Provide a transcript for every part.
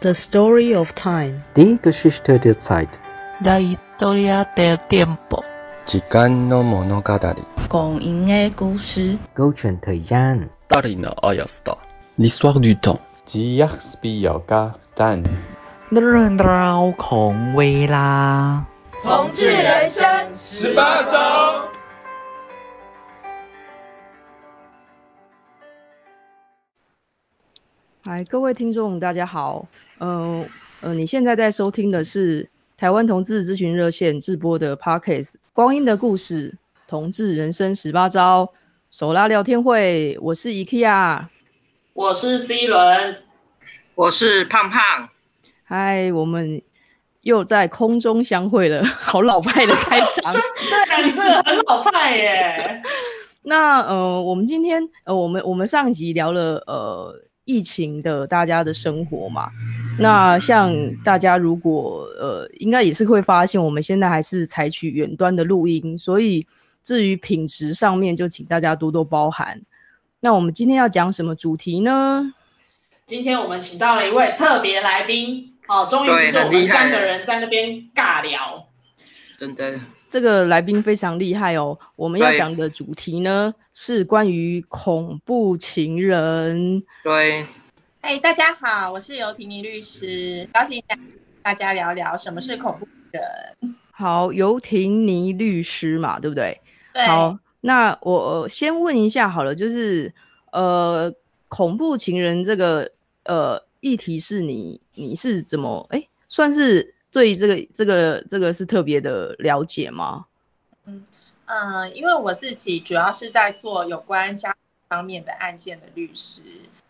The story of time. 第一个是时间。La historia del tiempo. 时间的莫诺。光阴的故事。Go tranterz. 大理呢？阿要死。L'histoire du temps. 及亚斯比加丹。The road 同志人生十八招。嗨，各位听众，大家好。嗯、呃，呃，你现在在收听的是台湾同志咨询热线直播的 Podcast《光阴的故事：同志人生十八招》手拉聊天会。我是 IKEA，我是 C 轮，我是胖胖。嗨，我们又在空中相会了，好老派的开场。对啊，你真的很老派耶。那呃，我们今天呃，我们我们上集聊了呃。疫情的大家的生活嘛，那像大家如果呃，应该也是会发现，我们现在还是采取远端的录音，所以至于品质上面，就请大家多多包涵。那我们今天要讲什么主题呢？今天我们请到了一位特别来宾，哦，终于不是我们三个人在那边尬聊，真的。这个来宾非常厉害哦，我们要讲的主题呢是关于恐怖情人。对，嗨，hey, 大家好，我是尤婷妮律师，高兴跟大家聊聊什么是恐怖人。好，尤婷妮律师嘛，对不对？对。好，那我先问一下好了，就是呃，恐怖情人这个呃议题是你你是怎么哎算是？对这个这个这个是特别的了解吗？嗯呃，因为我自己主要是在做有关家方面的案件的律师。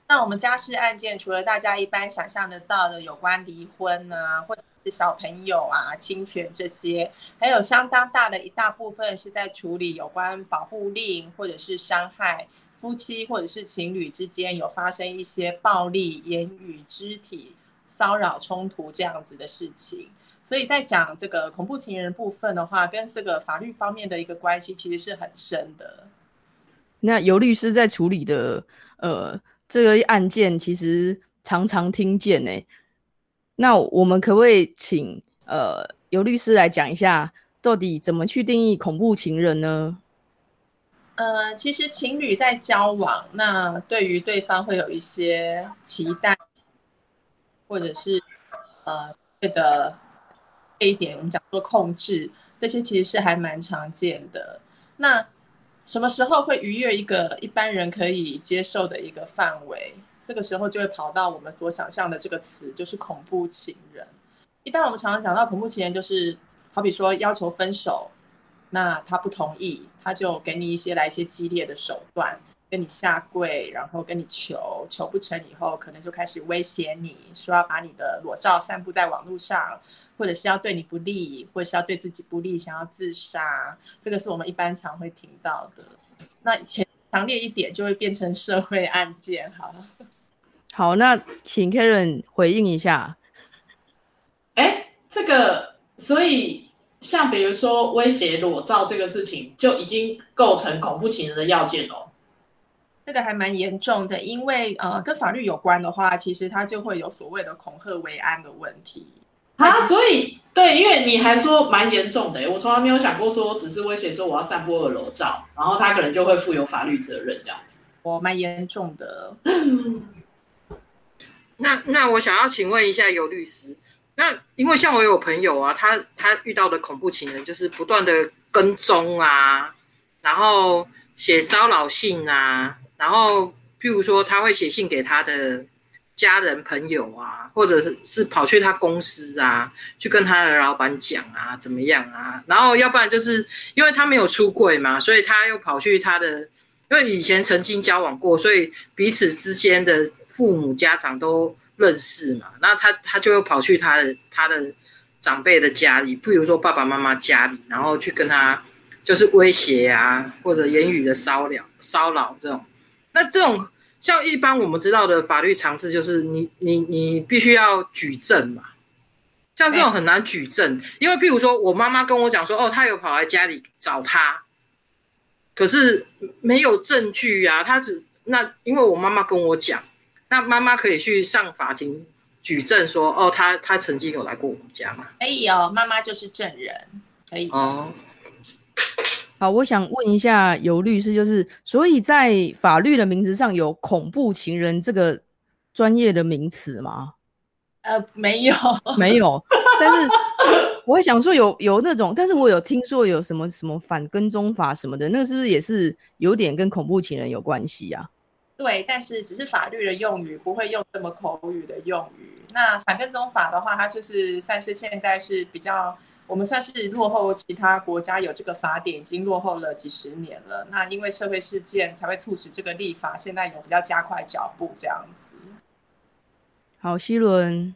那我们家事案件，除了大家一般想象得到的有关离婚啊，或者是小朋友啊侵权这些，还有相当大的一大部分是在处理有关保护令或者是伤害夫妻或者是情侣之间有发生一些暴力言语、肢体。骚扰冲突这样子的事情，所以在讲这个恐怖情人部分的话，跟这个法律方面的一个关系其实是很深的。那尤律师在处理的呃这个案件，其实常常听见呢。那我们可不可以请呃尤律师来讲一下，到底怎么去定义恐怖情人呢？呃，其实情侣在交往，那对于对方会有一些期待。或者是呃这个这一点我们讲做控制，这些其实是还蛮常见的。那什么时候会逾越一个一般人可以接受的一个范围？这个时候就会跑到我们所想象的这个词，就是恐怖情人。一般我们常常讲到恐怖情人，就是好比说要求分手，那他不同意，他就给你一些来一些激烈的手段。跟你下跪，然后跟你求，求不成以后，可能就开始威胁你说要把你的裸照散布在网络上，或者是要对你不利，或者是要对自己不利，想要自杀。这个是我们一般常会听到的。那前强烈一点就会变成社会案件。好，好，那请 Karen 回应一下。哎，这个，所以像比如说威胁裸照这个事情，就已经构成恐怖情人的要件了。这个还蛮严重的，因为呃跟法律有关的话，其实它就会有所谓的恐吓为安的问题。啊，所以对，因为你还说蛮严重的，我从来没有想过说只是威胁说我要散播个裸照，然后他可能就会负有法律责任这样子。我蛮严重的。那那我想要请问一下有律师，那因为像我有朋友啊，他他遇到的恐怖情人就是不断的跟踪啊，然后写骚扰信啊。然后，譬如说，他会写信给他的家人朋友啊，或者是是跑去他公司啊，去跟他的老板讲啊，怎么样啊？然后，要不然就是因为他没有出柜嘛，所以他又跑去他的，因为以前曾经交往过，所以彼此之间的父母家长都认识嘛。那他他就又跑去他的他的长辈的家里，譬如说爸爸妈妈家里，然后去跟他就是威胁啊，或者言语的骚扰骚扰这种。那这种像一般我们知道的法律常识，就是你你你必须要举证嘛。像这种很难举证，因为譬如说我妈妈跟我讲说，哦，她有跑来家里找他，可是没有证据啊。她只那因为我妈妈跟我讲，那妈妈可以去上法庭举证说，哦，她她曾经有来过我们家嘛？可以哦，妈妈就是证人，可以。哦。好，我想问一下游律师，就是所以在法律的名词上有恐怖情人这个专业的名词吗？呃，没有，没有。但是我想说有有那种，但是我有听说有什么什么反跟踪法什么的，那个是不是也是有点跟恐怖情人有关系啊？对，但是只是法律的用语，不会用这么口语的用语。那反跟踪法的话，它就是算是现在是比较。我们算是落后其他国家有这个法典，已经落后了几十年了。那因为社会事件才会促使这个立法，现在有比较加快脚步这样子。好，希伦，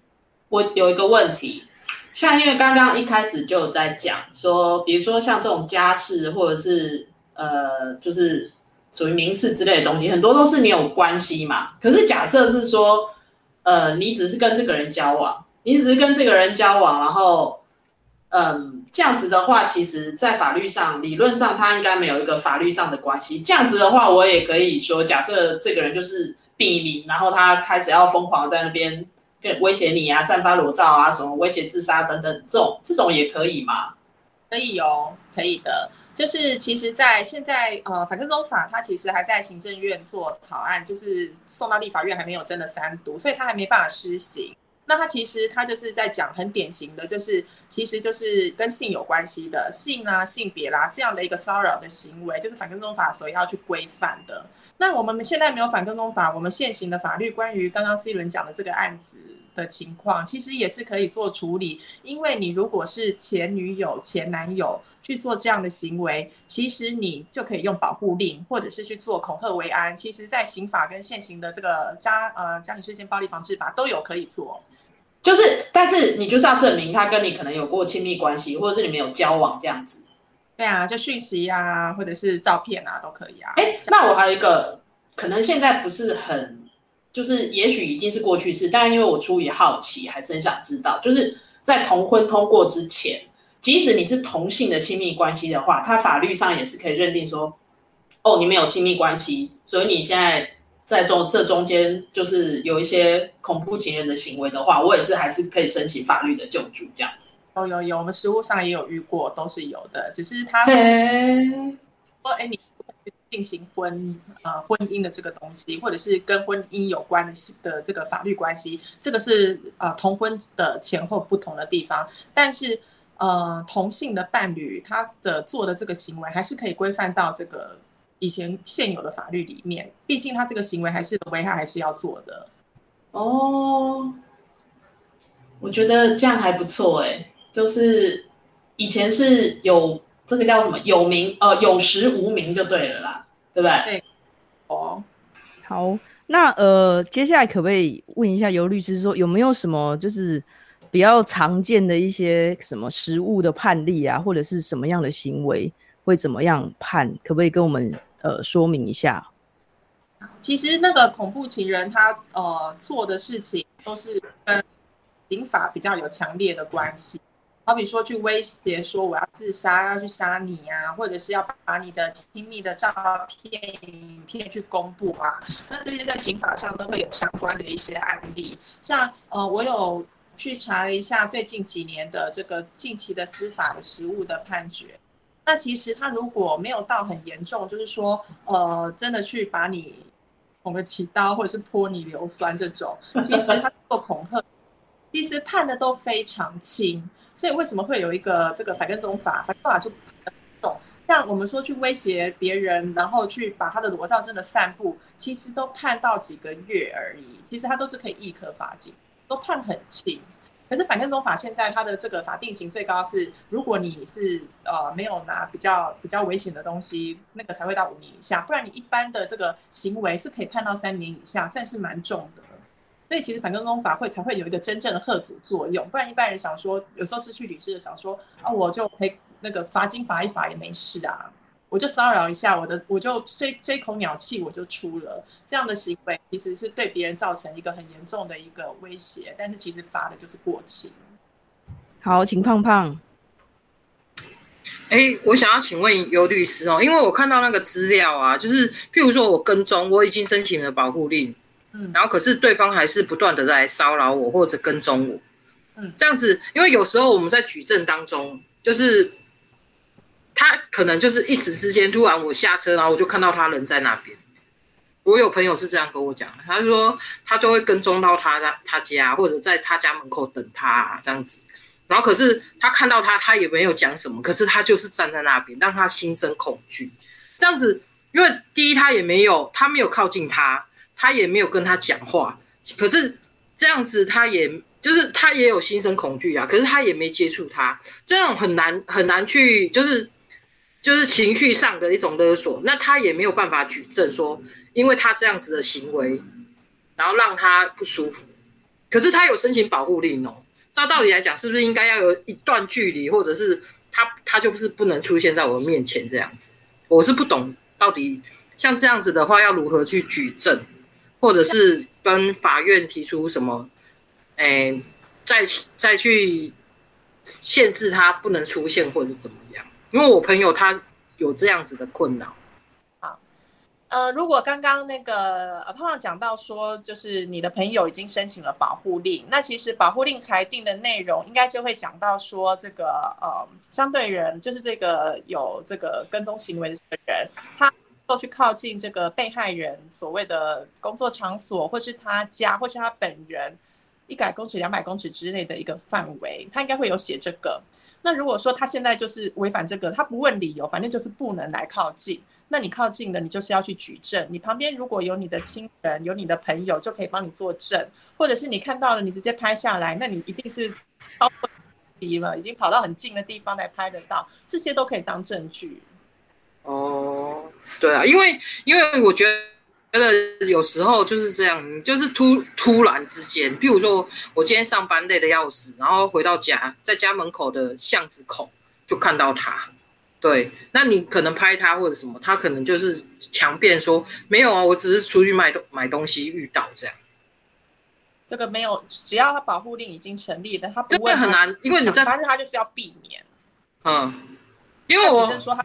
我有一个问题，像因为刚刚一开始就有在讲说，比如说像这种家事或者是呃，就是属于民事之类的东西，很多都是你有关系嘛。可是假设是说，呃，你只是跟这个人交往，你只是跟这个人交往，然后。嗯，这样子的话，其实，在法律上，理论上他应该没有一个法律上的关系。这样子的话，我也可以说，假设这个人就是避名，然后他开始要疯狂在那边跟威胁你啊，散发裸照啊，什么威胁自杀等等，这种这种也可以吗？可以哦，可以的。就是其实，在现在呃，反跟踪法它其实还在行政院做草案，就是送到立法院还没有真的三读，所以它还没办法施行。那他其实他就是在讲很典型的，就是其实就是跟性有关系的性啊、性别啦、这样的一个骚扰的行为，就是反跟踪法所要去规范的。那我们现在没有反跟踪法，我们现行的法律关于刚刚 C 轮讲的这个案子的情况，其实也是可以做处理。因为你如果是前女友、前男友去做这样的行为，其实你就可以用保护令，或者是去做恐吓为安。其实，在刑法跟现行的这个家呃家庭事件暴力防治法都有可以做。就是，但是你就是要证明他跟你可能有过亲密关系，或者是你们有交往这样子。对啊，就讯息啊，或者是照片啊，都可以啊。哎，那我还有一个，可能现在不是很，就是也许已经是过去式，但因为我出于好奇，还是很想知道，就是在同婚通过之前，即使你是同性的亲密关系的话，他法律上也是可以认定说，哦，你们有亲密关系，所以你现在。在中这中间就是有一些恐怖情人的行为的话，我也是还是可以申请法律的救助这样子。有有有，我们实务上也有遇过，都是有的。只是他哎，你进行婚呃婚姻的这个东西，或者是跟婚姻有关的的这个法律关系，这个是呃同婚的前后不同的地方。但是呃同性的伴侣他的做的这个行为，还是可以规范到这个。以前现有的法律里面，毕竟他这个行为还是危害还是要做的。哦，我觉得这样还不错哎，就是以前是有这个叫什么有名呃有实无名就对了啦，对不对？对。哦，好，那呃接下来可不可以问一下尤律师说有没有什么就是比较常见的一些什么实务的判例啊，或者是什么样的行为会怎么样判？可不可以跟我们？呃，说明一下，其实那个恐怖情人他呃做的事情都是跟刑法比较有强烈的关系，好比说去威胁说我要自杀，要去杀你啊，或者是要把你的亲密的照片、影片去公布啊，那这些在刑法上都会有相关的一些案例，像呃我有去查了一下最近几年的这个近期的司法的实务的判决。那其实他如果没有到很严重，就是说，呃，真的去把你捅个几刀，或者是泼你硫酸这种，其实他做恐吓，其实判的都非常轻。所以为什么会有一个这个反跟踪法？反跟踪法就很重。像我们说去威胁别人，然后去把他的裸照真的散布，其实都判到几个月而已。其实他都是可以易科罚金，都判很轻。可是反跟踪法现在它的这个法定刑最高是，如果你是呃没有拿比较比较危险的东西，那个才会到五年以下，不然你一般的这个行为是可以判到三年以下，算是蛮重的。所以其实反跟踪法会才会有一个真正的吓阻作用，不然一般人想说，有时候失去理智的想说啊，我就可以那个罚金罚一罚也没事啊。我就骚扰一下我的，我就这这口鸟气，我就出了这样的行为，其实是对别人造成一个很严重的一个威胁，但是其实罚的就是过轻。好，请胖胖。哎，我想要请问尤律师哦，因为我看到那个资料啊，就是譬如说我跟踪，我已经申请了保护令，嗯，然后可是对方还是不断的在骚扰我或者跟踪我，嗯，这样子，因为有时候我们在举证当中，就是他可能就是一时之间突然我下车，然后我就看到他人在那边。我有朋友是这样跟我讲，他说他就会跟踪到他他他家，或者在他家门口等他啊，这样子。然后可是他看到他，他也没有讲什么，可是他就是站在那边，让他心生恐惧。这样子，因为第一他也没有，他没有靠近他，他也没有跟他讲话，可是这样子他也就是他也有心生恐惧啊，可是他也没接触他，这样很难很难去就是就是情绪上的一种勒索，那他也没有办法举证说。因为他这样子的行为，然后让他不舒服，可是他有申请保护令哦。照道理来讲，是不是应该要有一段距离，或者是他他就不是不能出现在我面前这样子？我是不懂到底像这样子的话要如何去举证，或者是跟法院提出什么，哎，再再去限制他不能出现或者怎么样？因为我朋友他有这样子的困扰。呃，如果刚刚那个呃胖胖讲到说，就是你的朋友已经申请了保护令，那其实保护令裁定的内容应该就会讲到说，这个呃相对人就是这个有这个跟踪行为的人，他要去靠近这个被害人所谓的工作场所，或是他家，或是他本人一百公尺、两百公尺之内的一个范围，他应该会有写这个。那如果说他现在就是违反这个，他不问理由，反正就是不能来靠近。那你靠近了，你就是要去举证。你旁边如果有你的亲人，有你的朋友，就可以帮你作证。或者是你看到了，你直接拍下来，那你一定是超过离了，已经跑到很近的地方来拍得到，这些都可以当证据。哦，对啊，因为因为我觉得有时候就是这样，你就是突突然之间，譬如说我今天上班累得要死，然后回到家，在家门口的巷子口就看到他。对，那你可能拍他或者什么，他可能就是强辩说没有啊，我只是出去买东买东西遇到这样。这个没有，只要他保护令已经成立的，他不会真的很难，因为你在，但是他就是要避免。嗯，因为我只是说他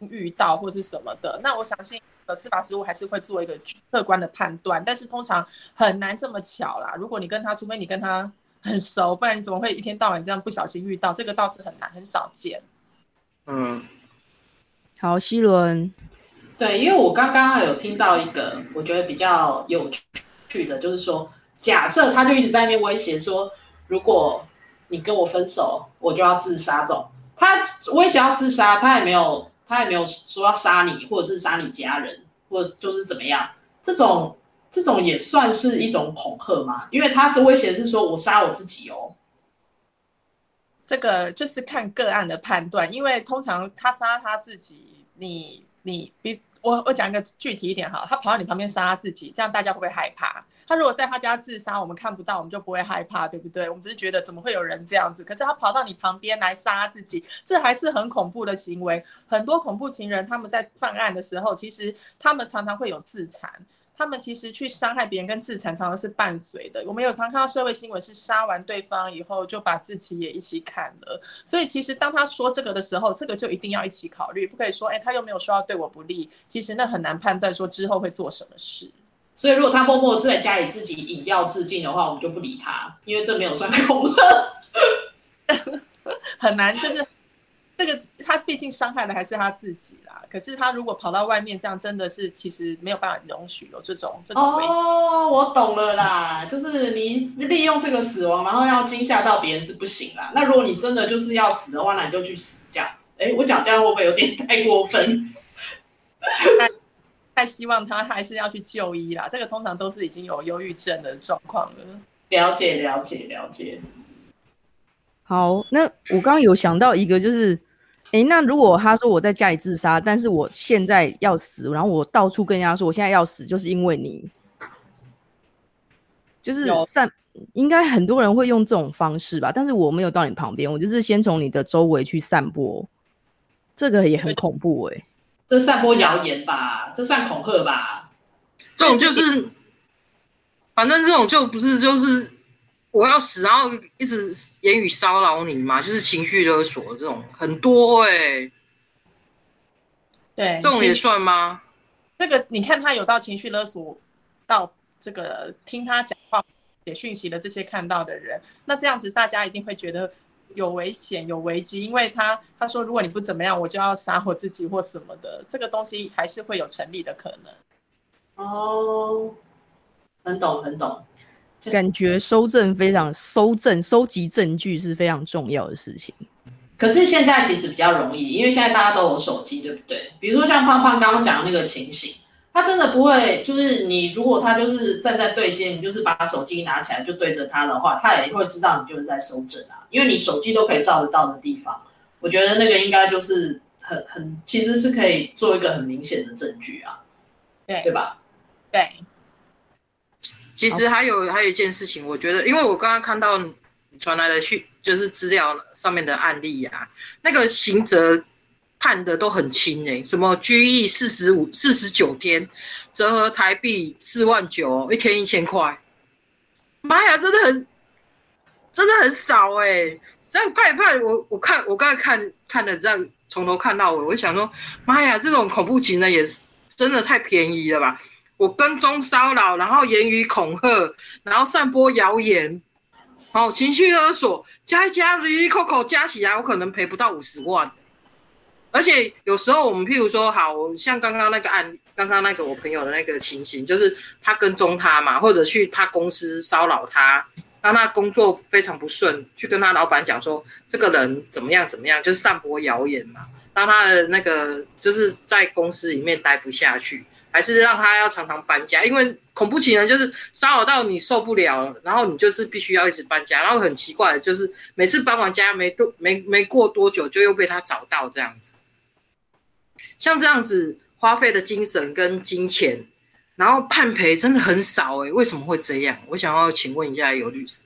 遇到或是什么的，那我相信呃司法实务还是会做一个客观的判断，但是通常很难这么巧啦。如果你跟他，除非你跟他很熟，不然你怎么会一天到晚这样不小心遇到？这个倒是很难，很少见。嗯，好，希伦。对，因为我刚刚有听到一个我觉得比较有趣的，就是说，假设他就一直在那边威胁说，如果你跟我分手，我就要自杀这种。他威胁要自杀，他也没有，他也没有说要杀你，或者是杀你家人，或者就是怎么样。这种这种也算是一种恐吓吗？因为他是威胁是说我杀我自己哦。这个就是看个案的判断，因为通常他杀他自己，你你比我我讲一个具体一点哈，他跑到你旁边杀自己，这样大家会不会害怕？他如果在他家自杀，我们看不到，我们就不会害怕，对不对？我们只是觉得怎么会有人这样子？可是他跑到你旁边来杀自己，这还是很恐怖的行为。很多恐怖情人他们在犯案的时候，其实他们常常会有自残。他们其实去伤害别人跟自残常常是伴随的。我们有常看到社会新闻是杀完对方以后就把自己也一起砍了。所以其实当他说这个的时候，这个就一定要一起考虑，不可以说，哎，他又没有说要对我不利。其实那很难判断说之后会做什么事。所以如果他默默在家里自己饮药自尽的话，我们就不理他，因为这没有算恐吓。很难，就是。这个他毕竟伤害的还是他自己啦，可是他如果跑到外面这样，真的是其实没有办法容许有这种这种危险。哦，我懂了啦，就是你利用这个死亡，然后要惊吓到别人是不行啦。那如果你真的就是要死的话，那你就去死这样子。哎，我讲这样会不会有点太过分？太太希望他还是要去就医啦，这个通常都是已经有忧郁症的状况了。了解了解了解。好，那我刚刚有想到一个就是。诶，那如果他说我在家里自杀，但是我现在要死，然后我到处跟人家说我现在要死，就是因为你，就是散，应该很多人会用这种方式吧，但是我没有到你旁边，我就是先从你的周围去散播，这个也很恐怖诶。这散播谣言吧，这算恐吓吧？这种就是，反正这种就不是就是。我要死，然后一直言语骚扰你嘛，就是情绪勒索这种很多哎、欸。对，这种也算吗？这个你看他有到情绪勒索到这个听他讲话、写讯息的这些看到的人，那这样子大家一定会觉得有危险、有危机，因为他他说如果你不怎么样，我就要杀我自己或什么的，这个东西还是会有成立的可能。哦，很懂很懂。感觉收证非常收证收集证据是非常重要的事情。可是现在其实比较容易，因为现在大家都有手机，对不对？比如说像胖胖刚刚讲的那个情形，他真的不会，就是你如果他就是站在对街，你就是把手机拿起来就对着他的话，他也会知道你就是在收证啊，因为你手机都可以照得到的地方，我觉得那个应该就是很很，其实是可以做一个很明显的证据啊，对对吧？对。其实还有还有一件事情，我觉得，因为我刚刚看到传来的讯。就是资料上面的案例呀、啊，那个刑责判的都很轻诶、欸，什么拘役四十五四十九天，折合台币四万九，一天一千块，妈呀，真的很真的很少诶、欸，这样判一判，我我看我刚才看看的这样从头看到尾，我就想说，妈呀，这种恐怖情人也是真的太便宜了吧？我跟踪骚扰，然后言语恐吓，然后散播谣言。好，情绪勒索加一加，哩哩扣扣加起来，我可能赔不到五十万。而且有时候我们譬如说，好像刚刚那个案，刚刚那个我朋友的那个情形，就是他跟踪他嘛，或者去他公司骚扰他，让他工作非常不顺，去跟他老板讲说这个人怎么样怎么样，就是散播谣言嘛，让他的那个就是在公司里面待不下去。还是让他要常常搬家，因为恐怖情人就是骚扰到你受不了，然后你就是必须要一直搬家，然后很奇怪的就是每次搬完家没多没没过多久就又被他找到这样子，像这样子花费的精神跟金钱，然后判赔真的很少诶，为什么会这样？我想要请问一下尤律师。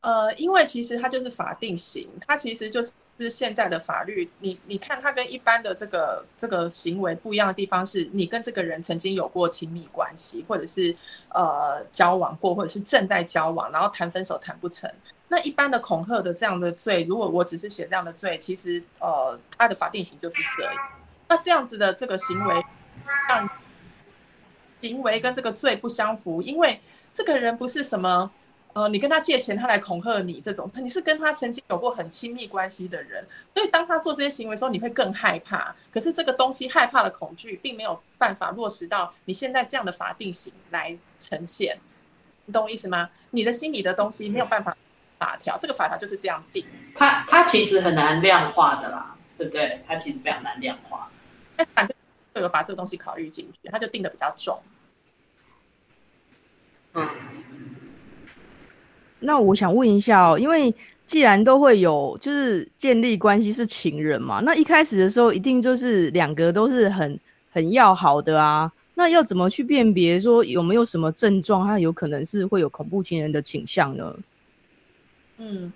呃，因为其实它就是法定刑，它其实就是。是现在的法律，你你看他跟一般的这个这个行为不一样的地方是，你跟这个人曾经有过亲密关系，或者是呃交往过，或者是正在交往，然后谈分手谈不成。那一般的恐吓的这样的罪，如果我只是写这样的罪，其实呃它的法定刑就是这。那这样子的这个行为，让行为跟这个罪不相符，因为这个人不是什么。呃，你跟他借钱，他来恐吓你这种，你是跟他曾经有过很亲密关系的人，所以当他做这些行为的时候，你会更害怕。可是这个东西害怕的恐惧，并没有办法落实到你现在这样的法定刑来呈现，你懂我意思吗？你的心里的东西没有办法法条，这个法条就是这样定。它它其实很难量化的啦，对不对？它其实非常难量化。哎，反正就有把这个东西考虑进去，他就定的比较重。嗯。那我想问一下哦，因为既然都会有就是建立关系是情人嘛，那一开始的时候一定就是两个都是很很要好的啊，那要怎么去辨别说有没有什么症状，他有可能是会有恐怖情人的倾向呢？嗯，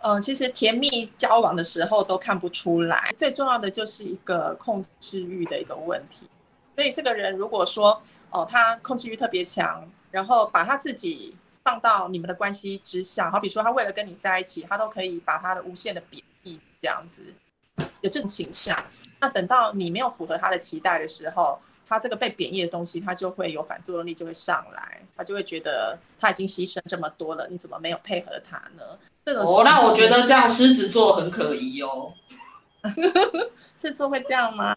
呃，其实甜蜜交往的时候都看不出来，最重要的就是一个控制欲的一个问题。所以这个人如果说哦，他控制欲特别强，然后把他自己。放到你们的关系之下，好比说他为了跟你在一起，他都可以把他的无限的贬义这样子，有这种倾向。那等到你没有符合他的期待的时候，他这个被贬义的东西，他就会有反作用力，就会上来，他就会觉得他已经牺牲这么多了，你怎么没有配合他呢？这种哦，那我觉得这样狮子座很可疑哦。狮子座会这样吗？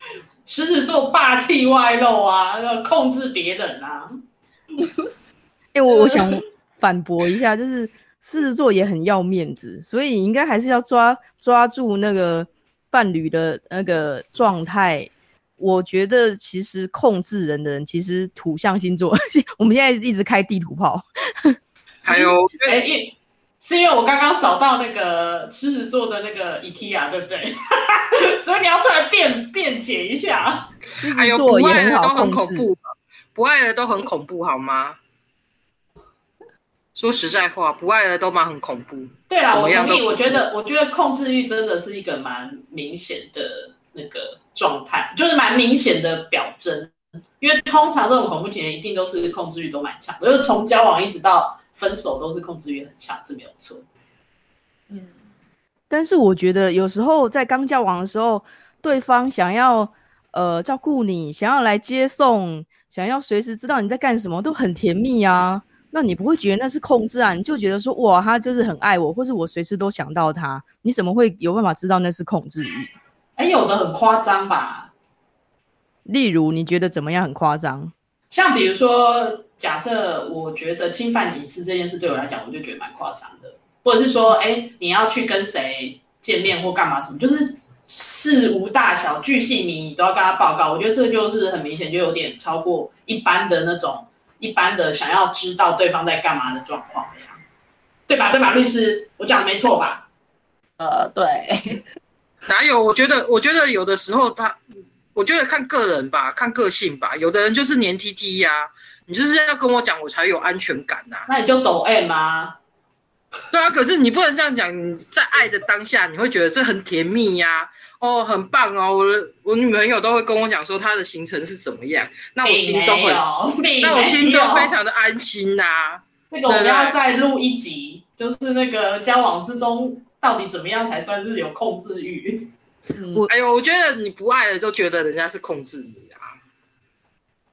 狮子座霸气外露啊，要控制别人啊。哎、欸，我我想 反驳一下，就是狮子座也很要面子，所以应该还是要抓抓住那个伴侣的那个状态。我觉得其实控制人的人，其实土象星座，我们现在一直开地图炮。还有，哎、欸，是因为我刚刚扫到那个狮子座的那个 IKEA，对不对？所以你要出来辩辩解一下。狮子座也很好控制，不爱的都很恐怖，不爱的都很恐怖，好吗？说实在话，不爱的都蛮很恐怖。对啊，我同意。我觉得，我觉得控制欲真的是一个蛮明显的那个状态，就是蛮明显的表征。因为通常这种恐怖情人一定都是控制欲都蛮强，就是从交往一直到分手都是控制欲很强，是没有错。嗯，但是我觉得有时候在刚交往的时候，对方想要呃照顾你，想要来接送。想要随时知道你在干什么，都很甜蜜啊。那你不会觉得那是控制啊？你就觉得说，哇，他就是很爱我，或是我随时都想到他，你怎么会有办法知道那是控制欲？哎，有的很夸张吧？例如，你觉得怎么样很夸张？像比如说，假设我觉得侵犯隐私这件事对我来讲，我就觉得蛮夸张的。或者是说，哎，你要去跟谁见面或干嘛什么，就是事无大小、巨细靡遗都要跟他报告。我觉得这就是很明显，就有点超过一般的那种一般的想要知道对方在干嘛的状况对吧？对吧，律师，我讲的没错吧？呃，对。哪有？我觉得，我觉得有的时候他，我觉得看个人吧，看个性吧。有的人就是黏 T T 呀，你就是要跟我讲，我才有安全感呐、啊。那你就抖 M 啊。对啊，可是你不能这样讲。你在爱的当下，你会觉得这很甜蜜呀、啊，哦，很棒哦。我的我女朋友都会跟我讲说她的行程是怎么样，那我心中会，那我心中非常的安心呐、啊。那个我们要再录一集，就是那个交往之中到底怎么样才算是有控制欲？嗯，哎呦，我觉得你不爱了就觉得人家是控制你啊。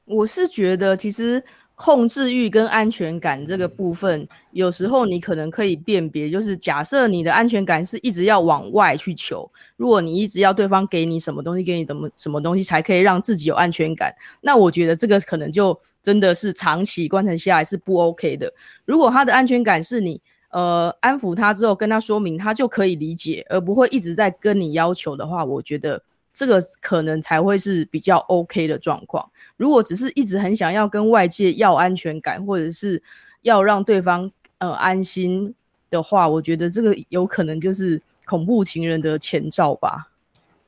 我是觉得其实。控制欲跟安全感这个部分，有时候你可能可以辨别，就是假设你的安全感是一直要往外去求，如果你一直要对方给你什么东西，给你什么什么东西才可以让自己有安全感，那我觉得这个可能就真的是长期观察下来是不 OK 的。如果他的安全感是你呃安抚他之后跟他说明，他就可以理解，而不会一直在跟你要求的话，我觉得这个可能才会是比较 OK 的状况。如果只是一直很想要跟外界要安全感，或者是要让对方呃安心的话，我觉得这个有可能就是恐怖情人的前兆吧。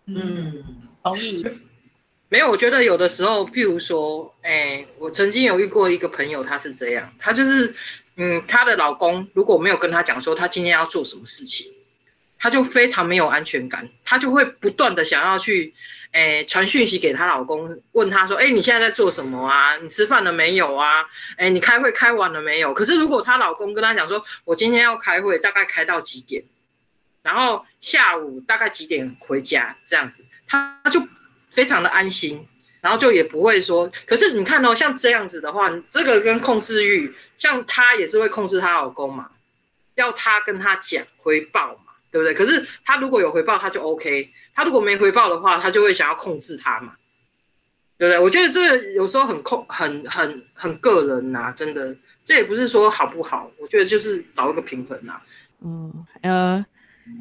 嗯，同意。没有，我觉得有的时候，譬如说，哎，我曾经有遇过一个朋友，他是这样，他就是，嗯，她的老公如果没有跟她讲说他今天要做什么事情，她就非常没有安全感，她就会不断的想要去。诶，传讯息给她老公，问他说，诶，你现在在做什么啊？你吃饭了没有啊？诶，你开会开完了没有？可是如果她老公跟她讲说，我今天要开会，大概开到几点？然后下午大概几点回家？这样子，她就非常的安心，然后就也不会说，可是你看哦，像这样子的话，这个跟控制欲，像她也是会控制她老公嘛，要她跟他讲回报嘛，对不对？可是他如果有回报，他就 OK。他如果没回报的话，他就会想要控制他嘛，对不对？我觉得这个有时候很控，很很很个人呐、真的，这也不是说好不好，我觉得就是找一个平衡呐、啊。嗯呃，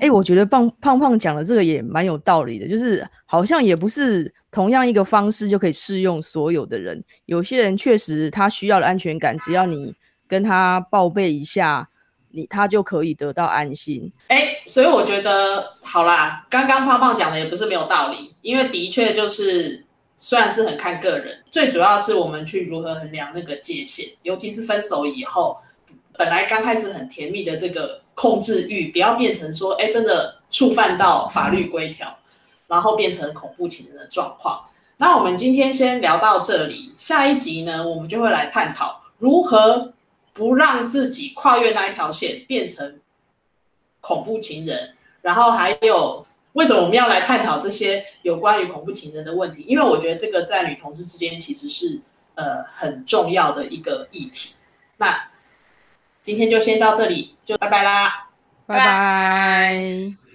哎，我觉得胖胖胖讲的这个也蛮有道理的，就是好像也不是同样一个方式就可以适用所有的人，有些人确实他需要的安全感，只要你跟他报备一下。你他就可以得到安心，哎，所以我觉得好啦，刚刚胖胖讲的也不是没有道理，因为的确就是虽然是很看个人，最主要是我们去如何衡量那个界限，尤其是分手以后，本来刚开始很甜蜜的这个控制欲，不要变成说，哎，真的触犯到法律规条，然后变成恐怖情人的状况。那我们今天先聊到这里，下一集呢，我们就会来探讨如何。不让自己跨越那一条线，变成恐怖情人，然后还有为什么我们要来探讨这些有关于恐怖情人的问题？因为我觉得这个在女同志之间其实是呃很重要的一个议题。那今天就先到这里，就拜拜啦，拜拜。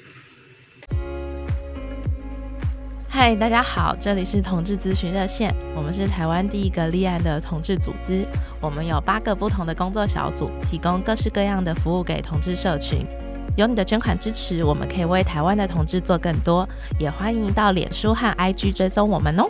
嗨，大家好，这里是同志咨询热线，我们是台湾第一个立案的同志组织，我们有八个不同的工作小组，提供各式各样的服务给同志社群。有你的捐款支持，我们可以为台湾的同志做更多，也欢迎到脸书和 IG 追踪我们哦。